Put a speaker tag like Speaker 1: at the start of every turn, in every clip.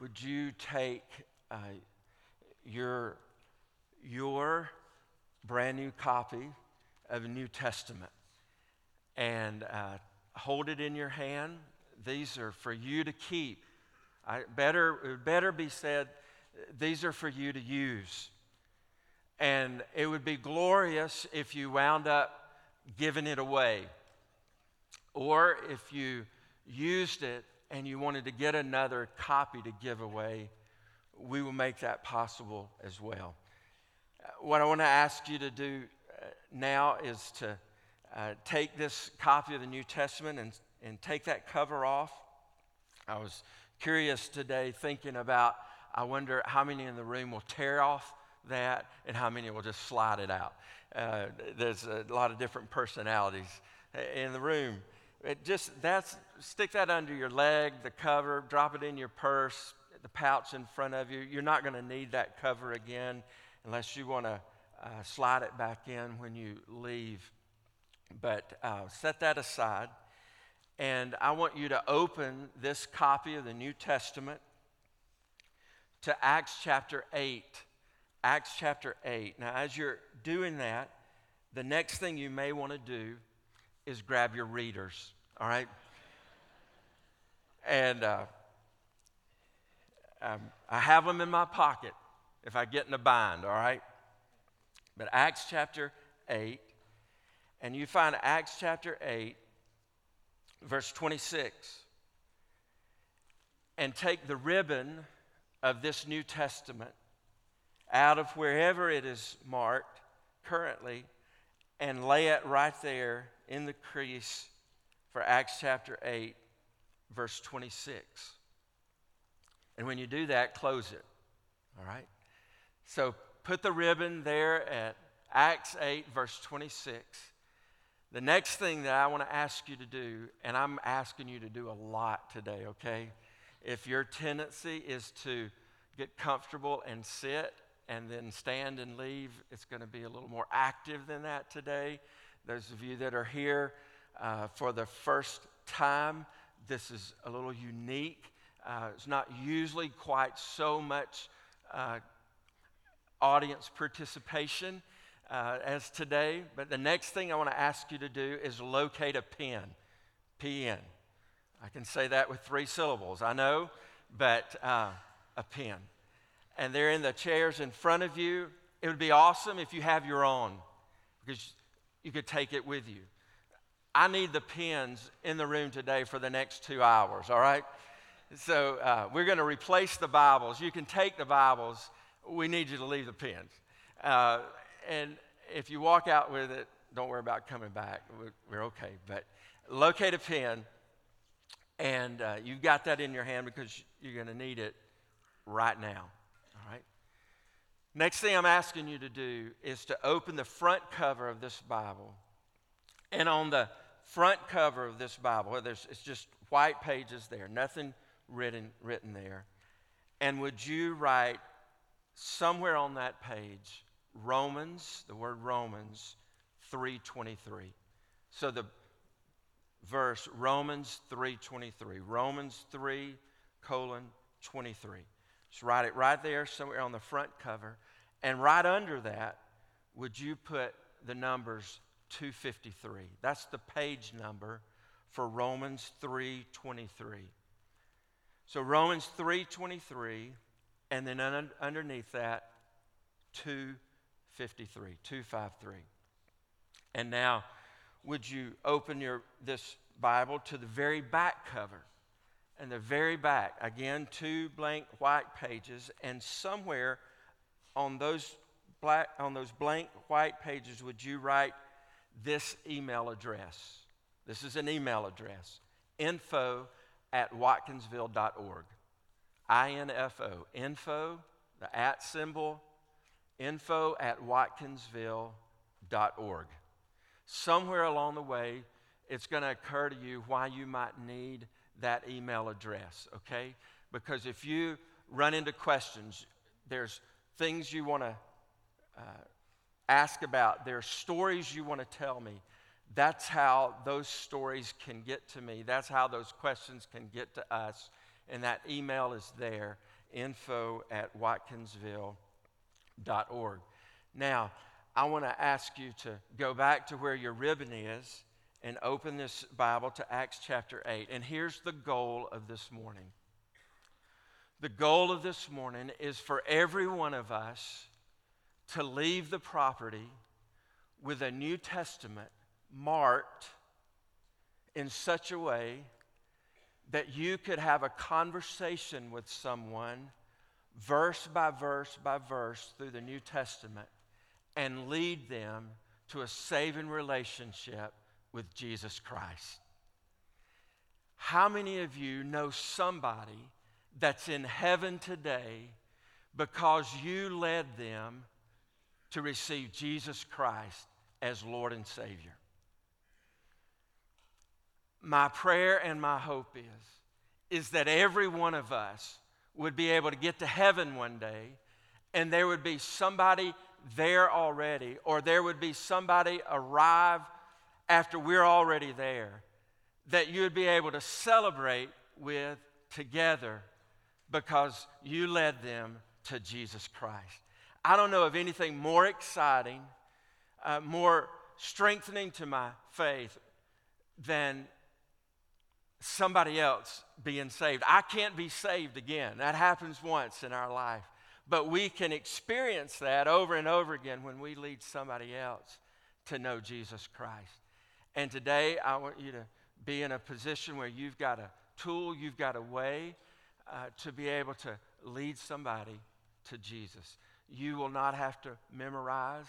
Speaker 1: would you take uh, your, your brand new copy of the New Testament and uh, hold it in your hand? These are for you to keep. I, better, it better be said, these are for you to use. And it would be glorious if you wound up giving it away. Or if you used it and you wanted to get another copy to give away, we will make that possible as well. Uh, what I want to ask you to do uh, now is to uh, take this copy of the New Testament and, and take that cover off. I was curious today thinking about, I wonder how many in the room will tear off that and how many will just slide it out. Uh, there's a lot of different personalities in the room. It just that's stick that under your leg, the cover, drop it in your purse, the pouch in front of you. You're not going to need that cover again unless you want to uh, slide it back in when you leave. But uh, set that aside. And I want you to open this copy of the New Testament to Acts chapter 8. Acts chapter 8. Now, as you're doing that, the next thing you may want to do is grab your readers, all right? And uh, um, I have them in my pocket if I get in a bind, all right? But Acts chapter 8, and you find Acts chapter 8, verse 26, and take the ribbon of this New Testament out of wherever it is marked currently and lay it right there in the crease for Acts chapter 8, verse 26. And when you do that, close it. All right? So put the ribbon there at Acts 8, verse 26. The next thing that I want to ask you to do, and I'm asking you to do a lot today, okay? If your tendency is to get comfortable and sit and then stand and leave. It's going to be a little more active than that today. Those of you that are here uh, for the first time, this is a little unique. Uh, it's not usually quite so much uh, audience participation uh, as today, but the next thing I want to ask you to do is locate a pen. PN. I can say that with three syllables, I know, but uh, a pen and they're in the chairs in front of you. It would be awesome if you have your own because you could take it with you. I need the pens in the room today for the next two hours, all right? So uh, we're going to replace the Bibles. You can take the Bibles. We need you to leave the pens. Uh, and if you walk out with it, don't worry about coming back. We're, we're okay. But locate a pen, and uh, you've got that in your hand because you're going to need it right now. All right? Next thing I'm asking you to do is to open the front cover of this Bible. And on the front cover of this Bible, it's just white pages there, nothing written, written there. And would you write somewhere on that page Romans, the word Romans 3:23. So the verse Romans 3:23. Romans 3 colon 23. Just write it right there somewhere on the front cover. And right under that, would you put the numbers 253? That's the page number for Romans 3:23. So Romans 3:23 and then un- underneath that 253, 253. And now would you open your this Bible to the very back cover? And the very back, again, two blank white pages, and somewhere on those, black, on those blank white pages, would you write this email address? This is an email address info at watkinsville.org. I N F O, info, the at symbol, info at watkinsville.org. Somewhere along the way, it's going to occur to you why you might need that email address, okay? Because if you run into questions, there's things you want to uh, ask about, there are stories you want to tell me. That's how those stories can get to me. That's how those questions can get to us. and that email is there info at watkinsville.org. Now, I want to ask you to go back to where your ribbon is and open this Bible to Acts chapter 8. And here's the goal of this morning the goal of this morning is for every one of us to leave the property with a New Testament marked in such a way that you could have a conversation with someone, verse by verse by verse, through the New Testament and lead them to a saving relationship with Jesus Christ. How many of you know somebody that's in heaven today because you led them to receive Jesus Christ as Lord and Savior? My prayer and my hope is, is that every one of us would be able to get to heaven one day and there would be somebody there already, or there would be somebody arrive after we're already there that you'd be able to celebrate with together because you led them to Jesus Christ. I don't know of anything more exciting, uh, more strengthening to my faith than somebody else being saved. I can't be saved again. That happens once in our life. But we can experience that over and over again when we lead somebody else to know Jesus Christ. And today, I want you to be in a position where you've got a tool, you've got a way uh, to be able to lead somebody to Jesus. You will not have to memorize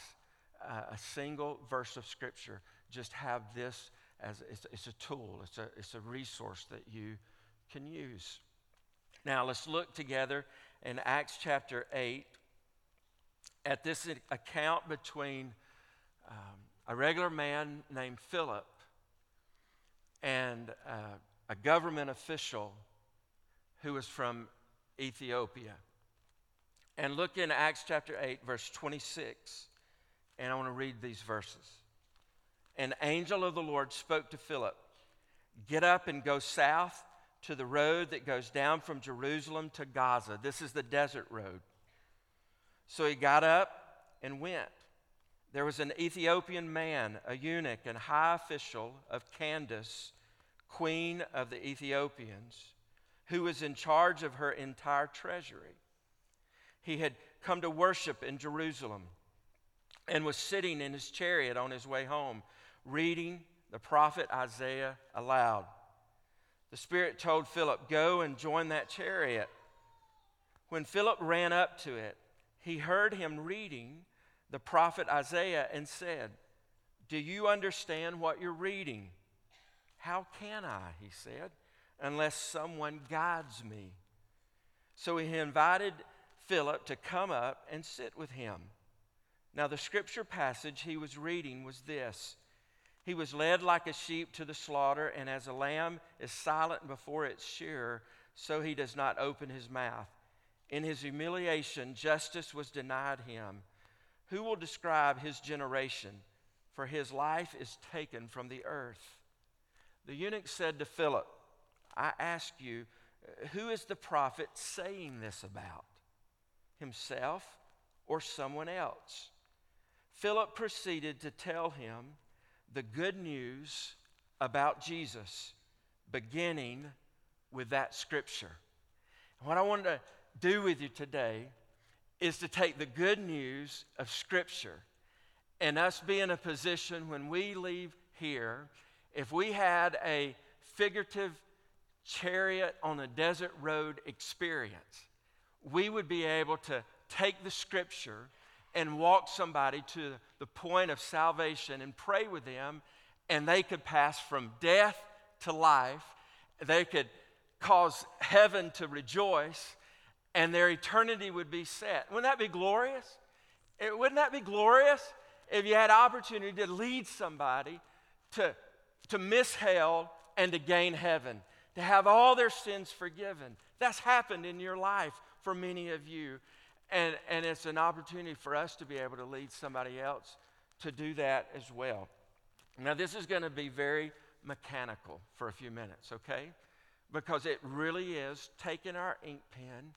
Speaker 1: uh, a single verse of Scripture. Just have this as it's, it's a tool, it's a, it's a resource that you can use. Now, let's look together in Acts chapter 8 at this account between um, a regular man named Philip and uh, a government official who was from Ethiopia. And look in Acts chapter 8, verse 26, and I want to read these verses. An angel of the Lord spoke to Philip Get up and go south to the road that goes down from Jerusalem to Gaza. This is the desert road. So he got up and went. There was an Ethiopian man, a eunuch and high official of Candace, queen of the Ethiopians, who was in charge of her entire treasury. He had come to worship in Jerusalem and was sitting in his chariot on his way home, reading the prophet Isaiah aloud the Spirit told Philip, Go and join that chariot. When Philip ran up to it, he heard him reading the prophet Isaiah and said, Do you understand what you're reading? How can I, he said, unless someone guides me? So he invited Philip to come up and sit with him. Now, the scripture passage he was reading was this he was led like a sheep to the slaughter, and as a lamb is silent before its shearer, so he does not open his mouth. In his humiliation, justice was denied him. Who will describe his generation? For his life is taken from the earth. The eunuch said to Philip, I ask you, who is the prophet saying this about? Himself or someone else? Philip proceeded to tell him the good news about Jesus, beginning with that scripture. What I want to do with you today is to take the good news of Scripture and us be in a position when we leave here, if we had a figurative chariot on a desert road experience, we would be able to take the Scripture and walk somebody to the point of salvation and pray with them, and they could pass from death to life. They could cause heaven to rejoice, and their eternity would be set. Wouldn't that be glorious? It, wouldn't that be glorious if you had opportunity to lead somebody to, to miss hell and to gain heaven, to have all their sins forgiven? That's happened in your life for many of you. And, and it's an opportunity for us to be able to lead somebody else to do that as well. Now, this is going to be very mechanical for a few minutes, okay? because it really is taking our ink pen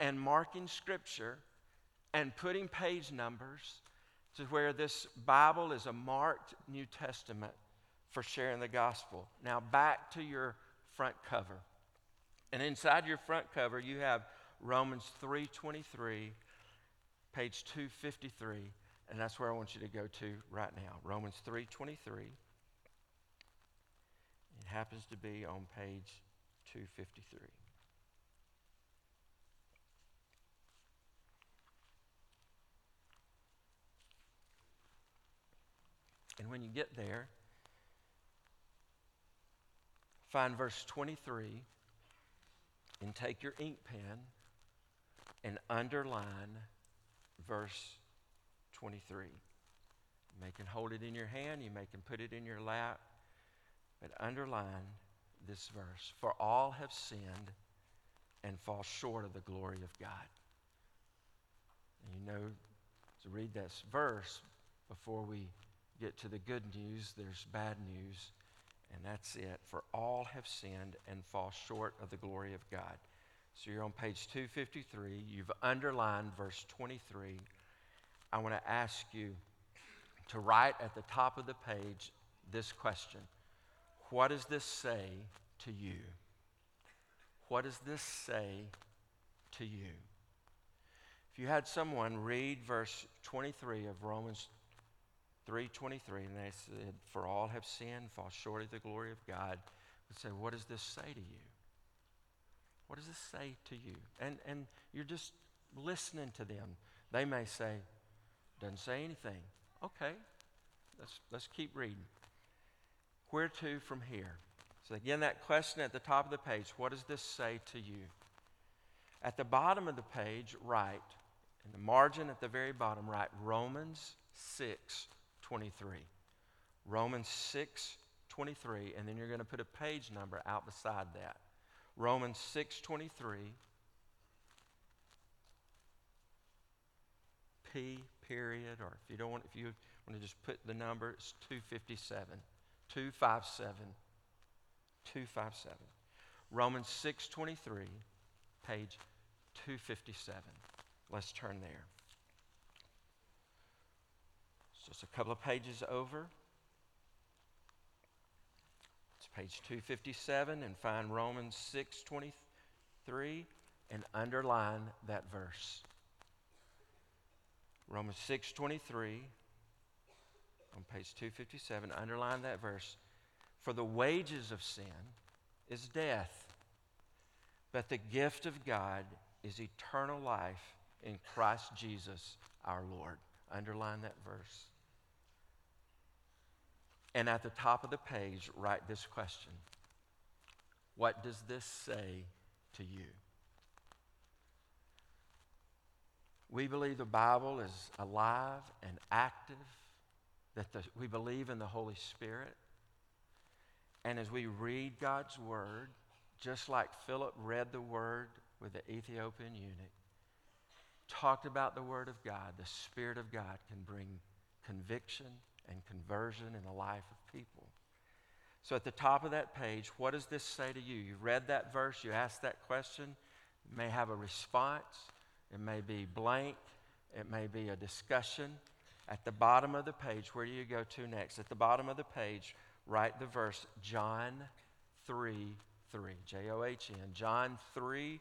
Speaker 1: and marking scripture and putting page numbers to where this Bible is a marked New Testament for sharing the gospel. Now, back to your front cover. And inside your front cover, you have Romans 3:23, page 253, and that's where I want you to go to right now. Romans 3:23. It happens to be on page 253. And when you get there, find verse 23 and take your ink pen and underline verse 23. You may can hold it in your hand, you may can put it in your lap, but underline this verse. For all have sinned and fall short of the glory of God. And you know, to read this verse before we get to the good news, there's bad news, and that's it. For all have sinned and fall short of the glory of God. So you're on page 253. You've underlined verse 23. I want to ask you to write at the top of the page this question What does this say to you? What does this say to you? If you had someone read verse 23 of Romans 3:23 and they said for all have sinned fall short of the glory of God would say what does this say to you what does this say to you? And and you're just listening to them. They may say doesn't say anything. Okay let's let's keep reading. Where to from here? So again that question at the top of the page what does this say to you? At the bottom of the page write in the margin at the very bottom write romans 6 23. Romans 6 23, and then you're going to put a page number out beside that. Romans 6:23 P period, or if you don't want, if you want to just put the number, it's 257. 257. 257. Romans 6:23 page 257. Let's turn there. It's just a couple of pages over. Page 257 and find Romans 6:23 and underline that verse. Romans 6:23 on page 257 underline that verse. For the wages of sin is death, but the gift of God is eternal life in Christ Jesus our Lord. Underline that verse. And at the top of the page, write this question What does this say to you? We believe the Bible is alive and active, that the, we believe in the Holy Spirit. And as we read God's Word, just like Philip read the Word with the Ethiopian eunuch, talked about the Word of God, the Spirit of God can bring conviction and conversion in the life of people. So at the top of that page, what does this say to you? You read that verse, you asked that question, it may have a response, it may be blank, it may be a discussion. At the bottom of the page, where do you go to next? At the bottom of the page, write the verse John 3 3. J O H N. John 3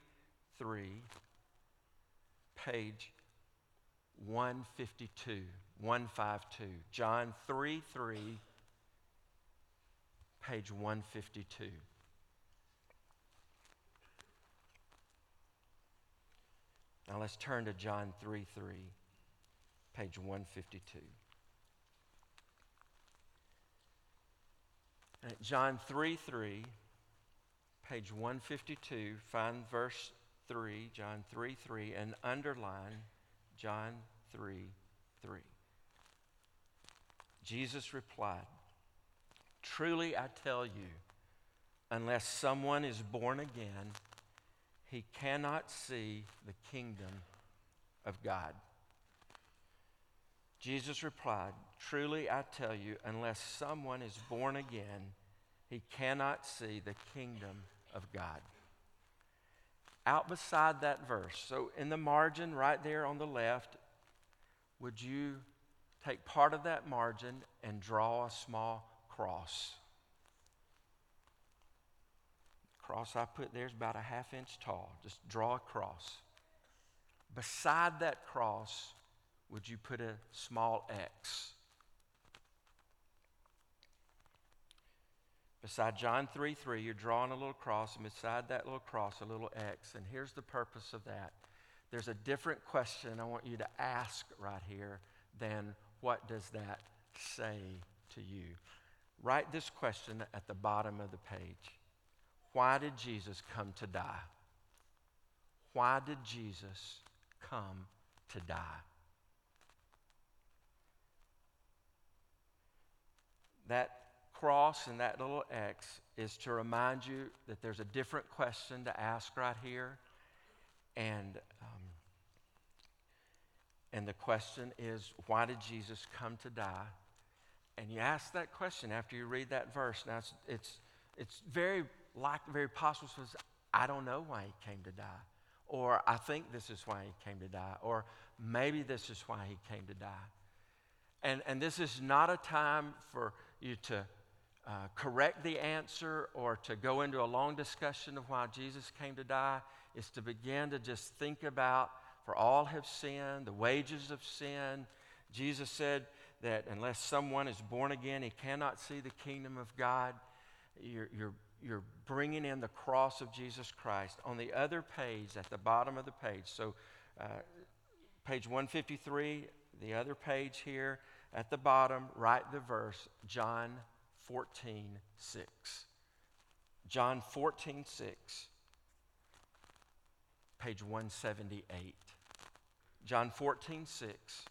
Speaker 1: 3, page 152. 152. John 3 3, page 152. Now let's turn to John 3 3, page 152. At John 3 3, page 152, find verse 3, John 3 3, and underline John 3 3. Jesus replied, Truly I tell you, unless someone is born again, he cannot see the kingdom of God. Jesus replied, Truly I tell you, unless someone is born again, he cannot see the kingdom of God. Out beside that verse, so in the margin right there on the left, would you take part of that margin and draw a small cross? cross I put there is about a half inch tall. Just draw a cross. Beside that cross, would you put a small X? Beside John 3 3, you're drawing a little cross, and beside that little cross, a little X. And here's the purpose of that there's a different question I want you to ask right here than what does that say to you? Write this question at the bottom of the page Why did Jesus come to die? Why did Jesus come to die? That cross and that little X is to remind you that there's a different question to ask right here. And, um, and the question is, why did Jesus come to die? And you ask that question after you read that verse. Now, it's, it's, it's very, like, very possible to say, I don't know why he came to die. Or I think this is why he came to die. Or maybe this is why he came to die. And, and this is not a time for you to uh, correct the answer or to go into a long discussion of why Jesus came to die. It's to begin to just think about, for all have sinned, the wages of sin. Jesus said that unless someone is born again, he cannot see the kingdom of God. You're, you're, you're bringing in the cross of Jesus Christ. On the other page, at the bottom of the page, so uh, page 153, the other page here, at the bottom, write the verse John 14, 6. John 14, 6, page 178. John 14, 6,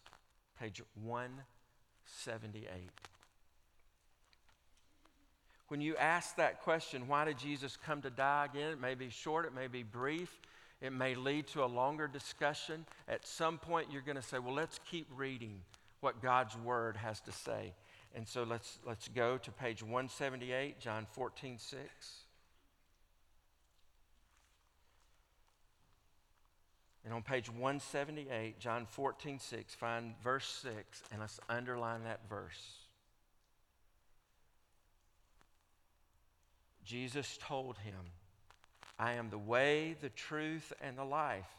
Speaker 1: page 178. When you ask that question, why did Jesus come to die again? It may be short, it may be brief, it may lead to a longer discussion. At some point, you're going to say, well, let's keep reading what God's word has to say. And so let's, let's go to page 178, John 14, 6. And on page 178, John 14, 6, find verse 6, and let's underline that verse. Jesus told him, I am the way, the truth, and the life.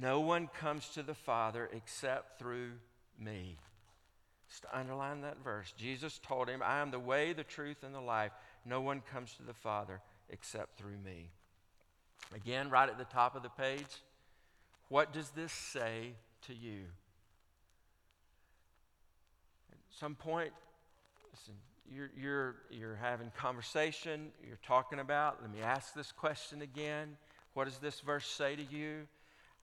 Speaker 1: No one comes to the Father except through me. Just to underline that verse. Jesus told him, I am the way, the truth, and the life. No one comes to the Father except through me. Again, right at the top of the page, what does this say to you? At some point, listen, you're, you're, you're having conversation, you're talking about, let me ask this question again. What does this verse say to you?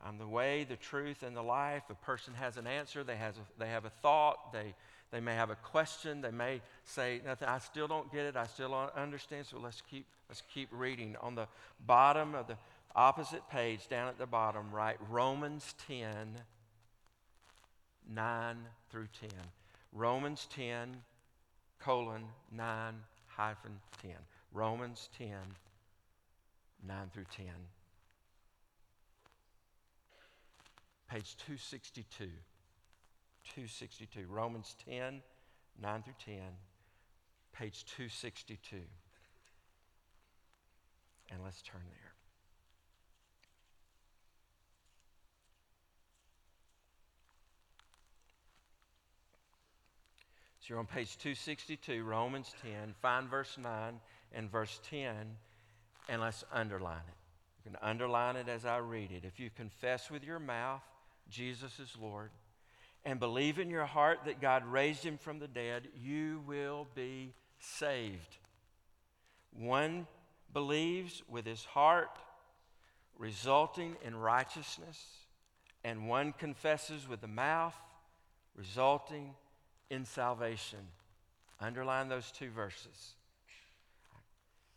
Speaker 1: I'm the way, the truth, and the life. A person has an answer, they, has a, they have a thought, they, they may have a question, they may say, Nothing, I still don't get it, I still don't understand, so let's keep, let's keep reading. On the bottom of the opposite page, down at the bottom, write Romans 10, 9 through 10. Romans 10, colon, 9 hyphen 10. Romans 10, 9 through 10. page 262. 262. Romans 10, 9 through 10, page 262. And let's turn there. So you're on page 262, Romans 10. Find verse 9 and verse 10, and let's underline it. You can underline it as I read it. If you confess with your mouth Jesus is Lord, and believe in your heart that God raised him from the dead, you will be saved. One believes with his heart, resulting in righteousness, and one confesses with the mouth, resulting in salvation. Underline those two verses.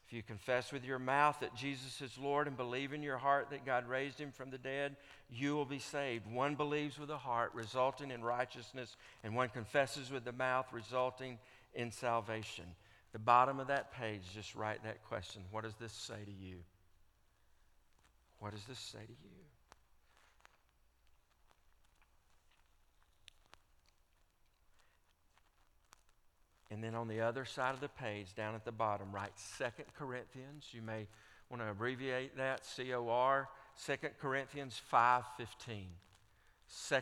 Speaker 1: If you confess with your mouth that Jesus is Lord and believe in your heart that God raised him from the dead, you will be saved. One believes with the heart, resulting in righteousness, and one confesses with the mouth, resulting in salvation. the bottom of that page, just write that question What does this say to you? What does this say to you? And then on the other side of the page, down at the bottom, write Second Corinthians. You may want to abbreviate that, C-O-R, 2 Corinthians 5.15.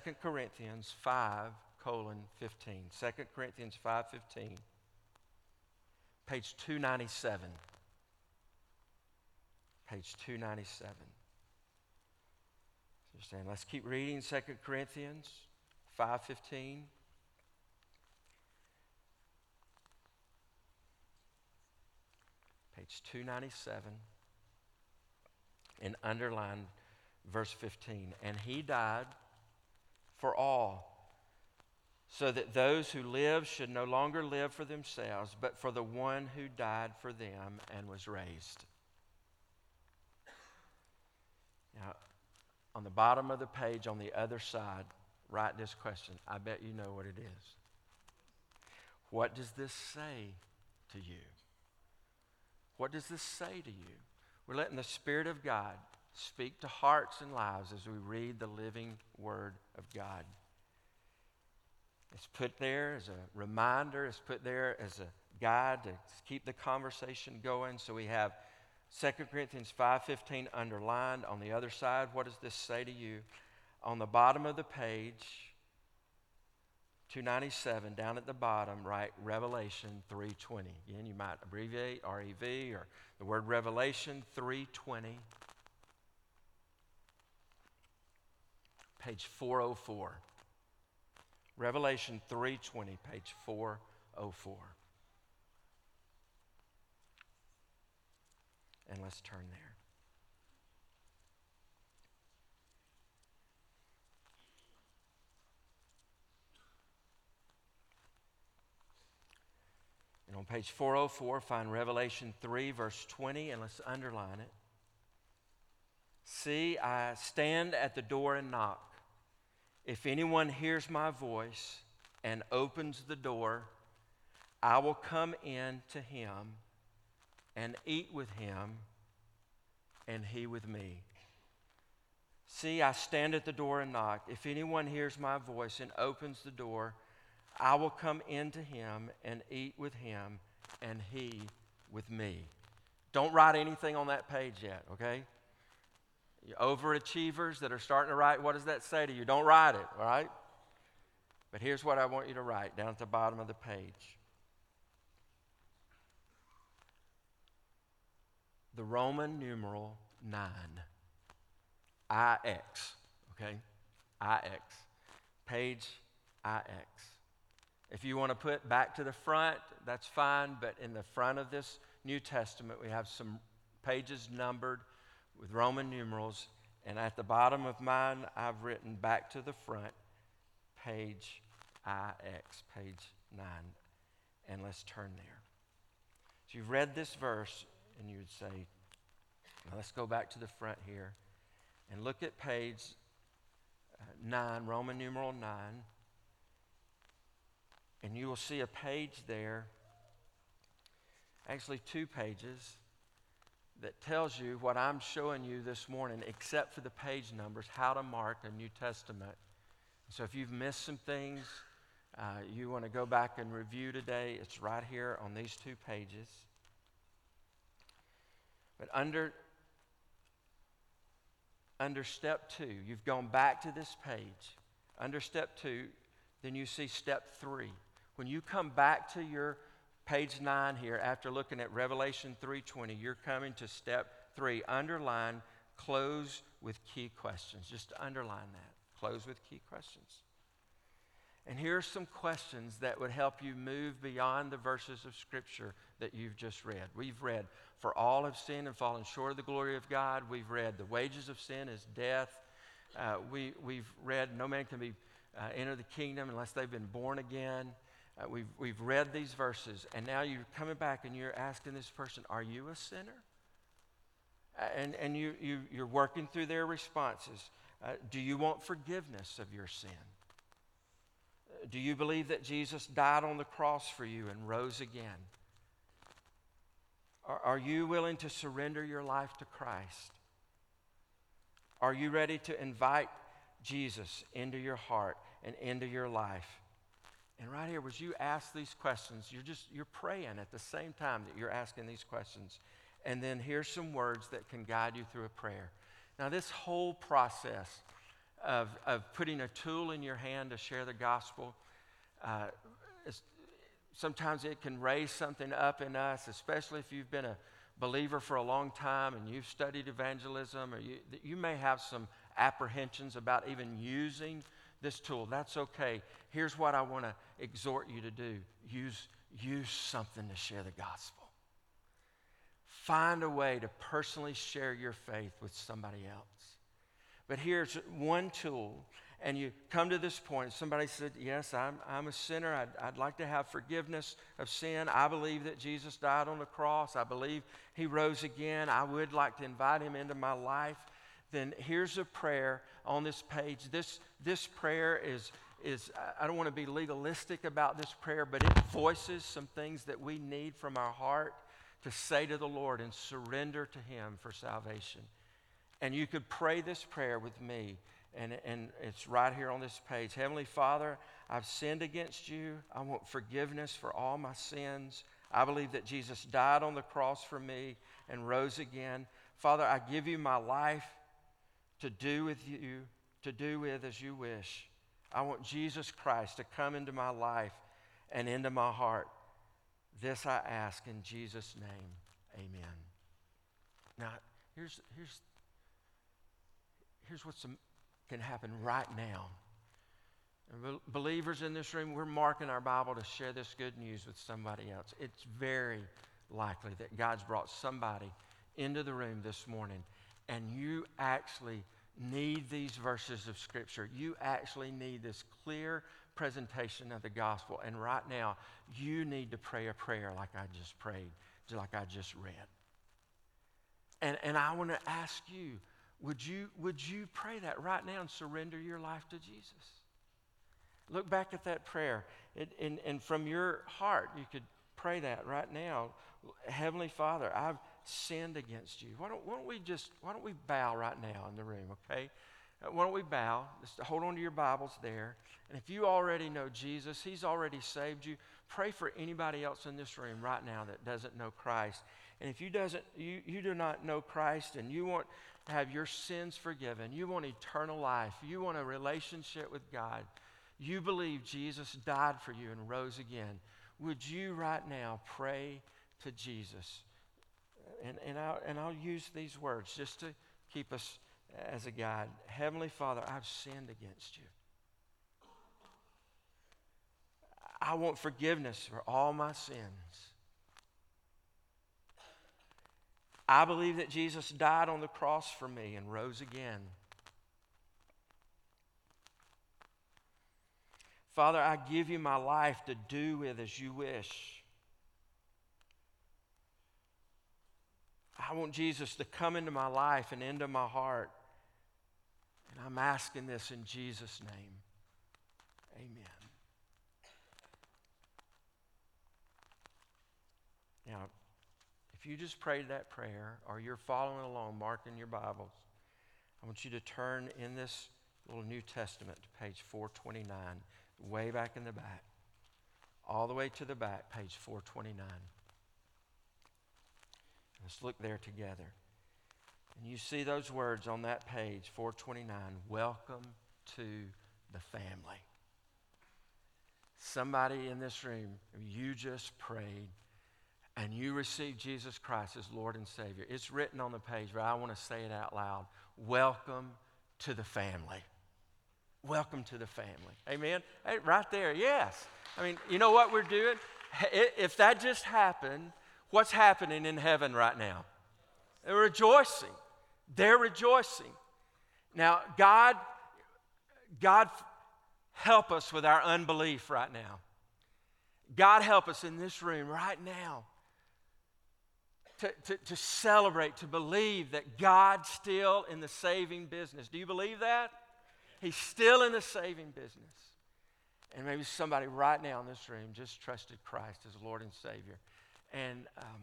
Speaker 1: 2 Corinthians 5, colon 15. 2 Corinthians 5.15. Page 297. Page 297. So let's keep reading 2 Corinthians 5.15. page 297, and underline verse 15. And he died for all, so that those who live should no longer live for themselves, but for the one who died for them and was raised. Now, on the bottom of the page on the other side, write this question. I bet you know what it is. What does this say to you? What does this say to you? We're letting the Spirit of God speak to hearts and lives as we read the living Word of God. It's put there as a reminder, it's put there as a guide to keep the conversation going. So we have 2 Corinthians 5:15 underlined on the other side. What does this say to you? On the bottom of the page, 297 down at the bottom write revelation 320 again you might abbreviate rev or the word revelation 320 page 404 revelation 320 page 404 and let's turn there And on page 404, find Revelation 3, verse 20, and let's underline it. See, I stand at the door and knock. If anyone hears my voice and opens the door, I will come in to him and eat with him, and he with me. See, I stand at the door and knock. If anyone hears my voice and opens the door, I will come into him and eat with him, and he with me. Don't write anything on that page yet, okay? You overachievers that are starting to write, what does that say to you? Don't write it, all right? But here's what I want you to write down at the bottom of the page. The Roman numeral 9. IX, okay? IX. Page IX. If you want to put back to the front, that's fine, but in the front of this New Testament, we have some pages numbered with Roman numerals, and at the bottom of mine, I've written back to the front, page IX, page 9. And let's turn there. So you've read this verse, and you would say, let's go back to the front here and look at page uh, 9, Roman numeral 9. And you will see a page there, actually, two pages, that tells you what I'm showing you this morning, except for the page numbers, how to mark a New Testament. So if you've missed some things, uh, you want to go back and review today, it's right here on these two pages. But under, under step two, you've gone back to this page. Under step two, then you see step three. When you come back to your page 9 here after looking at Revelation 3:20, you're coming to step 3. Underline close with key questions. Just underline that. Close with key questions. And here are some questions that would help you move beyond the verses of Scripture that you've just read. We've read, For all have sinned and fallen short of the glory of God. We've read, The wages of sin is death. Uh, we, we've read, No man can be, uh, enter the kingdom unless they've been born again. Uh, we've, we've read these verses, and now you're coming back and you're asking this person, Are you a sinner? Uh, and and you, you, you're working through their responses. Uh, do you want forgiveness of your sin? Uh, do you believe that Jesus died on the cross for you and rose again? Are, are you willing to surrender your life to Christ? Are you ready to invite Jesus into your heart and into your life? And right here, as you ask these questions, you're just you're praying at the same time that you're asking these questions. And then here's some words that can guide you through a prayer. Now, this whole process of, of putting a tool in your hand to share the gospel, uh, sometimes it can raise something up in us, especially if you've been a believer for a long time and you've studied evangelism, or you, you may have some apprehensions about even using this tool. That's okay. Here's what I want to exhort you to do use, use something to share the gospel. Find a way to personally share your faith with somebody else. But here's one tool, and you come to this point. Somebody said, Yes, I'm, I'm a sinner. I'd, I'd like to have forgiveness of sin. I believe that Jesus died on the cross. I believe he rose again. I would like to invite him into my life. Then here's a prayer on this page. This, this prayer is, is, I don't want to be legalistic about this prayer, but it voices some things that we need from our heart to say to the Lord and surrender to Him for salvation. And you could pray this prayer with me, and, and it's right here on this page. Heavenly Father, I've sinned against you. I want forgiveness for all my sins. I believe that Jesus died on the cross for me and rose again. Father, I give you my life to do with you, to do with as you wish. I want Jesus Christ to come into my life and into my heart. This I ask in Jesus' name. Amen. Now, here's, here's, here's what can happen right now. Believers in this room, we're marking our Bible to share this good news with somebody else. It's very likely that God's brought somebody into the room this morning, and you actually need these verses of Scripture. You actually need this clear presentation of the gospel. And right now, you need to pray a prayer like I just prayed, like I just read. And, and I want to ask you would, you, would you pray that right now and surrender your life to Jesus? Look back at that prayer. It, and, and from your heart, you could pray that right now. Heavenly Father, I've sinned against you. Why don't, why don't we just, why don't we bow right now in the room, okay? Uh, why don't we bow? Just hold on to your Bibles there. And if you already know Jesus, He's already saved you. Pray for anybody else in this room right now that doesn't know Christ. And if you doesn't, you, you do not know Christ and you want to have your sins forgiven, you want eternal life, you want a relationship with God, you believe Jesus died for you and rose again, would you right now pray to Jesus? And, and, I'll, and I'll use these words just to keep us as a guide. Heavenly Father, I've sinned against you. I want forgiveness for all my sins. I believe that Jesus died on the cross for me and rose again. Father, I give you my life to do with as you wish. I want Jesus to come into my life and into my heart. And I'm asking this in Jesus' name. Amen. Now, if you just prayed that prayer or you're following along, marking your Bibles, I want you to turn in this little New Testament to page 429, way back in the back, all the way to the back, page 429. Let's look there together. And you see those words on that page, 429 Welcome to the family. Somebody in this room, you just prayed and you received Jesus Christ as Lord and Savior. It's written on the page, but I want to say it out loud. Welcome to the family. Welcome to the family. Amen? Hey, right there, yes. I mean, you know what we're doing? If that just happened, what's happening in heaven right now? They're rejoicing. They're rejoicing. Now, God, God help us with our unbelief right now. God help us in this room right now to, to, to, celebrate, to believe that God's still in the saving business. Do you believe that? He's still in the saving business. And maybe somebody right now in this room just trusted Christ as Lord and Savior. And um,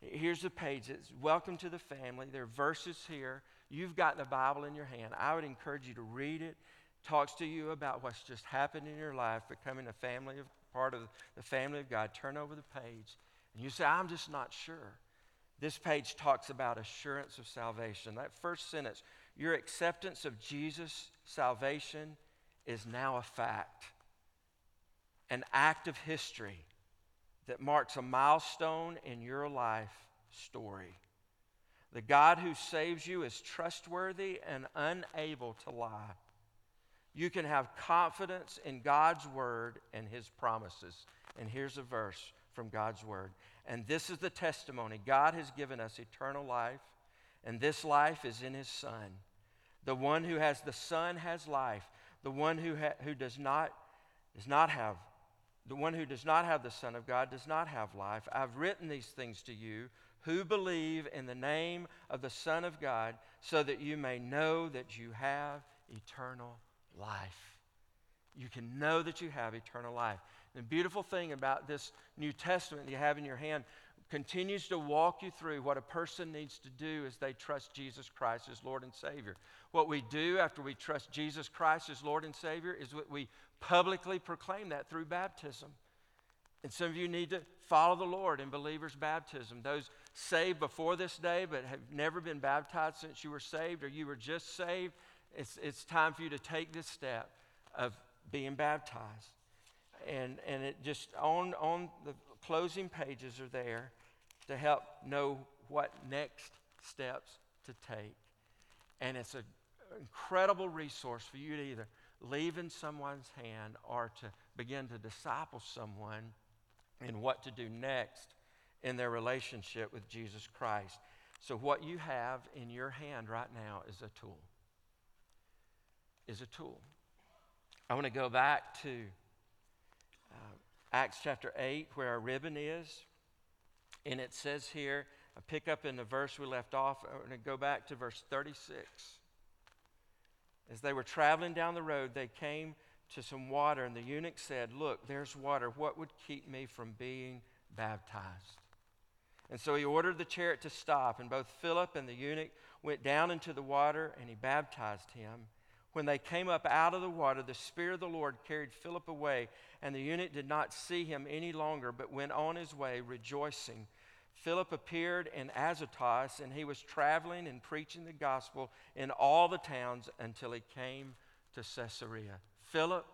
Speaker 1: Here's the page. It's welcome to the family. There are verses here. You've got the Bible in your hand. I would encourage you to read it. Talks to you about what's just happened in your life, becoming a family of part of the family of God. Turn over the page, and you say, "I'm just not sure." This page talks about assurance of salvation. That first sentence, your acceptance of Jesus' salvation is now a fact, an act of history that marks a milestone in your life story. The God who saves you is trustworthy and unable to lie. You can have confidence in God's word and his promises. And here's a verse from God's word. And this is the testimony God has given us eternal life, and this life is in his Son. The one who has the Son has life. The one who, ha- who does, not, does not have the one who does not have the Son of God does not have life. I've written these things to you who believe in the name of the Son of God, so that you may know that you have eternal life. You can know that you have eternal life. The beautiful thing about this New Testament you have in your hand continues to walk you through what a person needs to do as they trust Jesus Christ as Lord and Savior. What we do after we trust Jesus Christ as Lord and Savior is what we publicly proclaim that through baptism. And some of you need to follow the Lord in believers' baptism. Those saved before this day but have never been baptized since you were saved or you were just saved, it's, it's time for you to take this step of being baptized. And, and it just on, on the closing pages are there to help know what next steps to take. And it's an incredible resource for you to either leave in someone's hand or to begin to disciple someone in what to do next in their relationship with Jesus Christ. So, what you have in your hand right now is a tool. Is a tool. I want to go back to uh, Acts chapter 8, where our ribbon is. And it says here, I pick up in the verse we left off. To go back to verse 36. As they were traveling down the road, they came to some water, and the eunuch said, Look, there's water. What would keep me from being baptized? And so he ordered the chariot to stop, and both Philip and the eunuch went down into the water, and he baptized him. When they came up out of the water, the Spirit of the Lord carried Philip away, and the eunuch did not see him any longer, but went on his way, rejoicing Philip appeared in Azotus, and he was traveling and preaching the gospel in all the towns until he came to Caesarea. Philip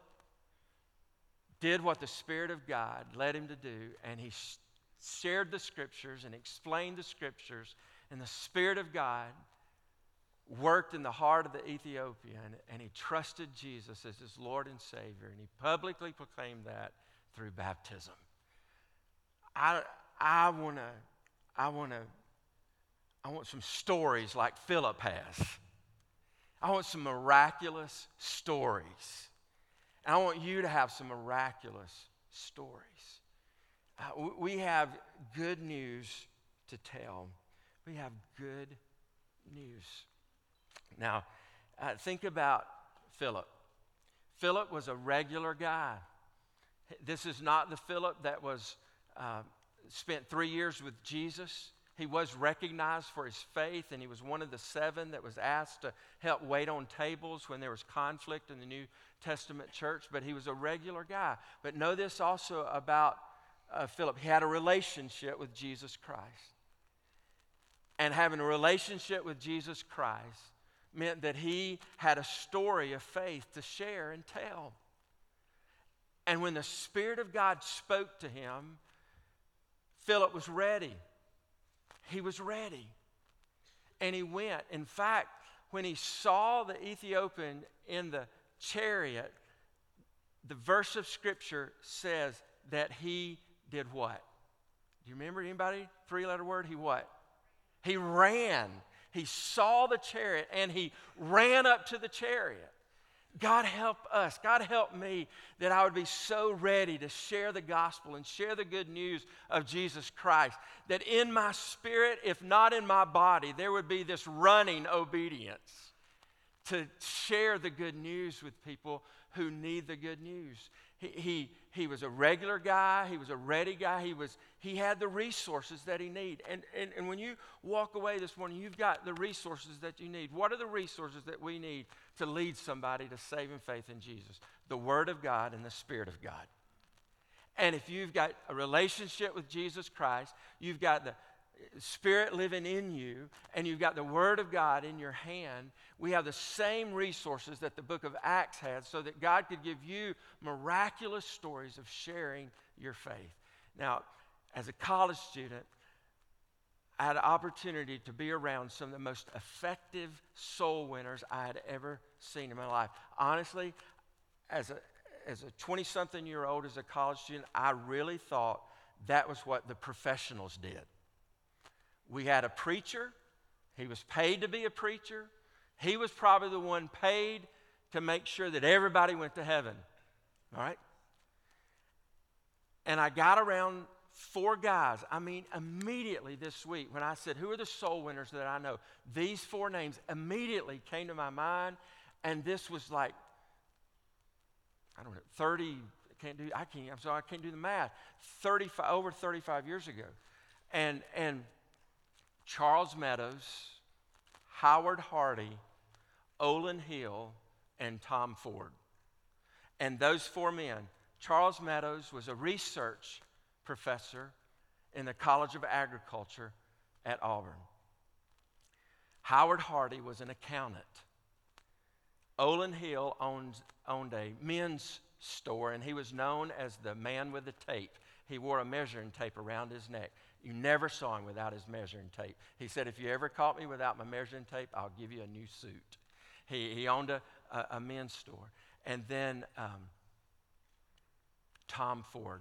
Speaker 1: did what the Spirit of God led him to do, and he shared the scriptures and explained the scriptures, and the Spirit of God worked in the heart of the Ethiopian, and he trusted Jesus as his Lord and Savior, and he publicly proclaimed that through baptism. I, I want to I want to I want some stories like Philip has. I want some miraculous stories. And I want you to have some miraculous stories. Uh, we have good news to tell. We have good news. Now, uh, think about Philip. Philip was a regular guy. This is not the Philip that was uh, spent three years with Jesus. He was recognized for his faith, and he was one of the seven that was asked to help wait on tables when there was conflict in the New Testament church. But he was a regular guy. But know this also about uh, Philip he had a relationship with Jesus Christ. And having a relationship with Jesus Christ meant that he had a story of faith to share and tell. And when the Spirit of God spoke to him, Philip was ready. He was ready. And he went. In fact, when he saw the Ethiopian in the chariot, the verse of Scripture says that he did what? Do you remember anybody? Three letter word? He what? He ran. He saw the chariot and he ran up to the chariot. God help us. God help me that I would be so ready to share the gospel and share the good news of Jesus Christ. That in my spirit, if not in my body, there would be this running obedience to share the good news with people who need the good news. He, he, was a regular guy, he was a ready guy, he, was, he had the resources that he needed. And, and, and when you walk away this morning, you've got the resources that you need. What are the resources that we need to lead somebody to saving faith in Jesus? The Word of God and the Spirit of God. And if you've got a relationship with Jesus Christ, you've got the Spirit living in you, and you've got the Word of God in your hand, we have the same resources that the book of Acts had so that God could give you miraculous stories of sharing your faith. Now, as a college student, I had an opportunity to be around some of the most effective soul winners I had ever seen in my life. Honestly, as a as a 20 something year old, as a college student, I really thought that was what the professionals did. We had a preacher, he was paid to be a preacher. He was probably the one paid to make sure that everybody went to heaven. All right? And I got around four guys. I mean, immediately this week, when I said, Who are the soul winners that I know? These four names immediately came to my mind. And this was like, I don't know, 30, I can't do, I can't, I'm sorry, I can't do the math, 35, over 35 years ago. And, and Charles Meadows, Howard Hardy, Olin Hill, and Tom Ford. And those four men, Charles Meadows was a research professor in the College of Agriculture at Auburn. Howard Hardy was an accountant. Olin Hill owned, owned a men's store, and he was known as the man with the tape. He wore a measuring tape around his neck. You never saw him without his measuring tape. He said, If you ever caught me without my measuring tape, I'll give you a new suit. He, he owned a, a, a men's store. And then um, Tom Ford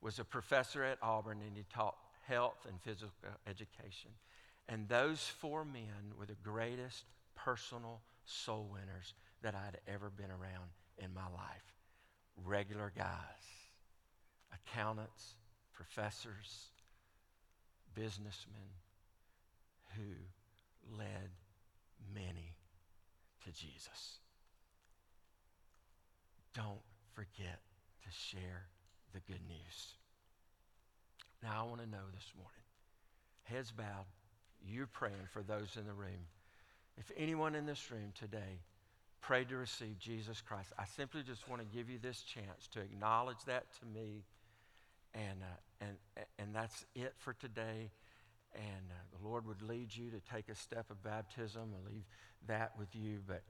Speaker 1: was a professor at Auburn and he taught health and physical education. And those four men were the greatest personal soul winners that I'd ever been around in my life. Regular guys, accountants, professors, businessmen who led many to Jesus. Don't forget to share the good news. Now, I want to know this morning, heads bowed, you're praying for those in the room. If anyone in this room today prayed to receive Jesus Christ, I simply just want to give you this chance to acknowledge that to me and, uh, and, and that's it for today. And uh, the Lord would lead you to take a step of baptism and leave that with you. But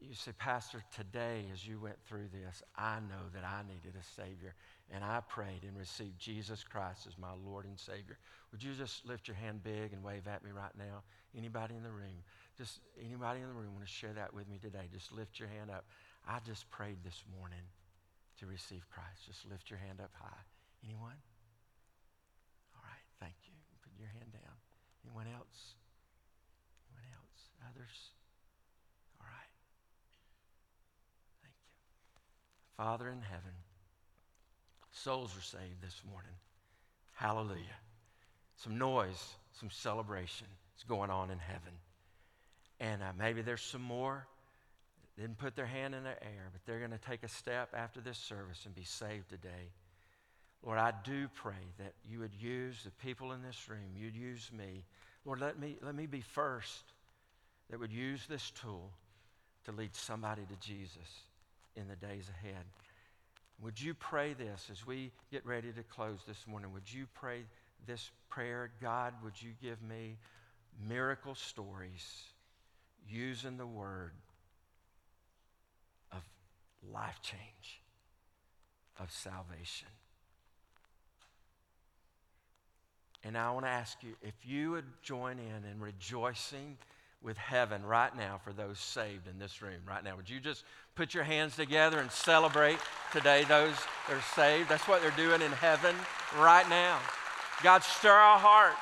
Speaker 1: you say, Pastor, today as you went through this, I know that I needed a Savior. And I prayed and received Jesus Christ as my Lord and Savior. Would you just lift your hand big and wave at me right now? Anybody in the room? Just anybody in the room want to share that with me today? Just lift your hand up. I just prayed this morning to receive Christ. Just lift your hand up high. Anyone? All right, thank you. Put your hand down. Anyone else? Anyone else? Others? All right. Thank you. Father in heaven, souls are saved this morning. Hallelujah. Some noise, some celebration is going on in heaven. And uh, maybe there's some more didn't put their hand in the air, but they're going to take a step after this service and be saved today. Lord, I do pray that you would use the people in this room, you'd use me. Lord, let me, let me be first that would use this tool to lead somebody to Jesus in the days ahead. Would you pray this as we get ready to close this morning? Would you pray this prayer? God, would you give me miracle stories using the word of life change, of salvation? And I want to ask you if you would join in in rejoicing with heaven right now for those saved in this room right now. Would you just put your hands together and celebrate today those that are saved? That's what they're doing in heaven right now. God, stir our heart.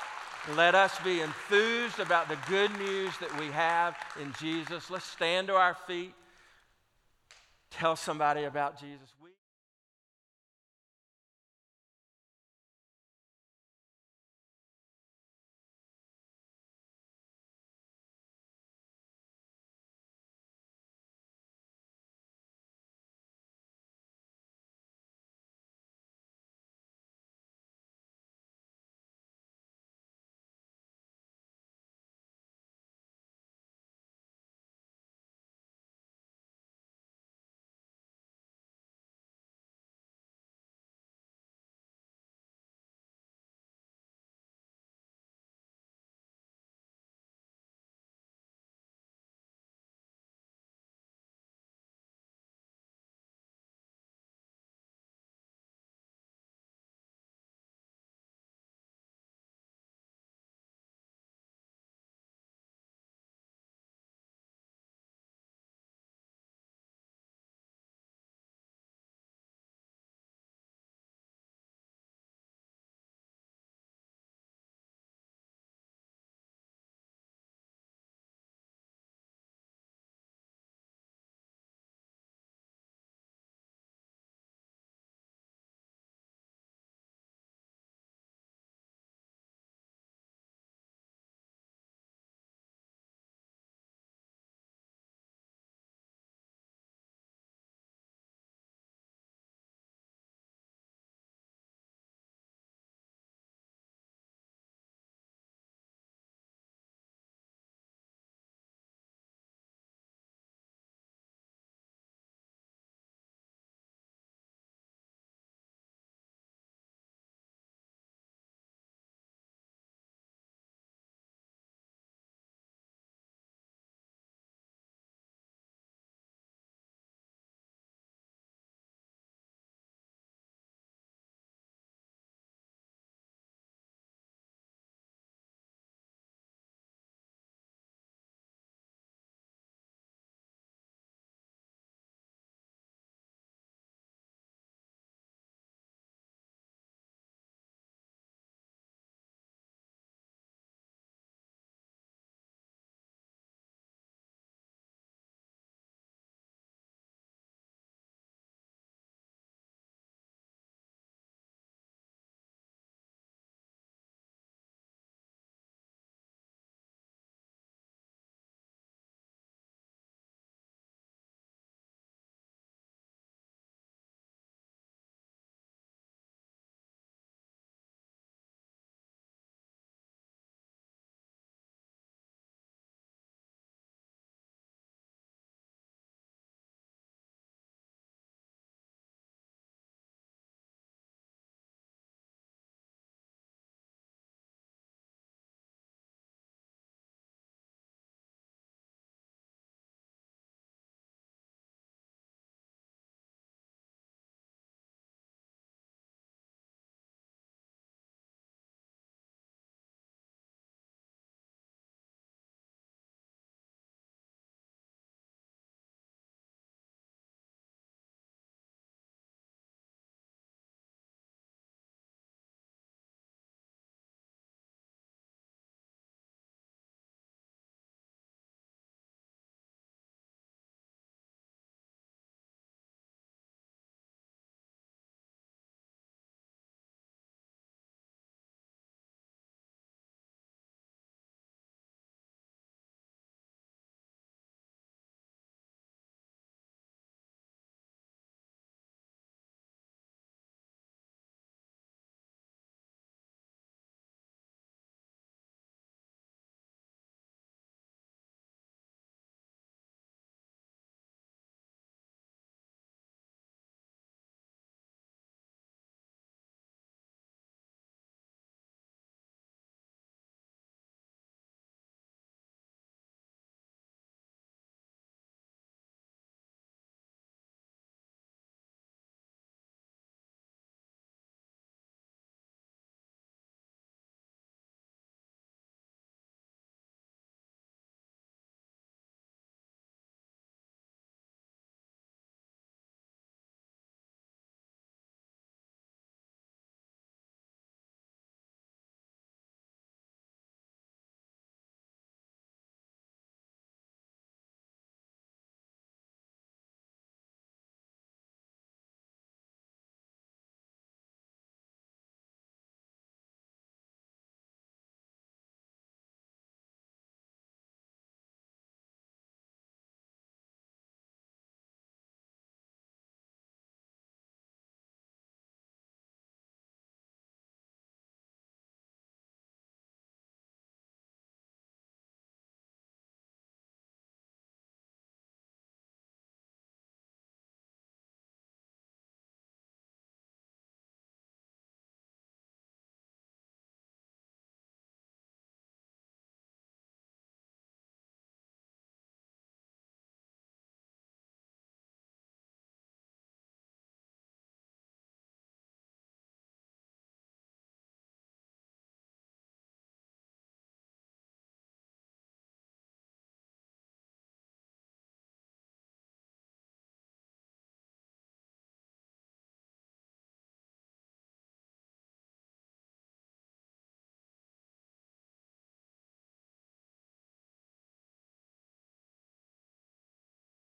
Speaker 1: Let us be enthused about the good news that we have in Jesus. Let's stand to our feet. Tell somebody about Jesus.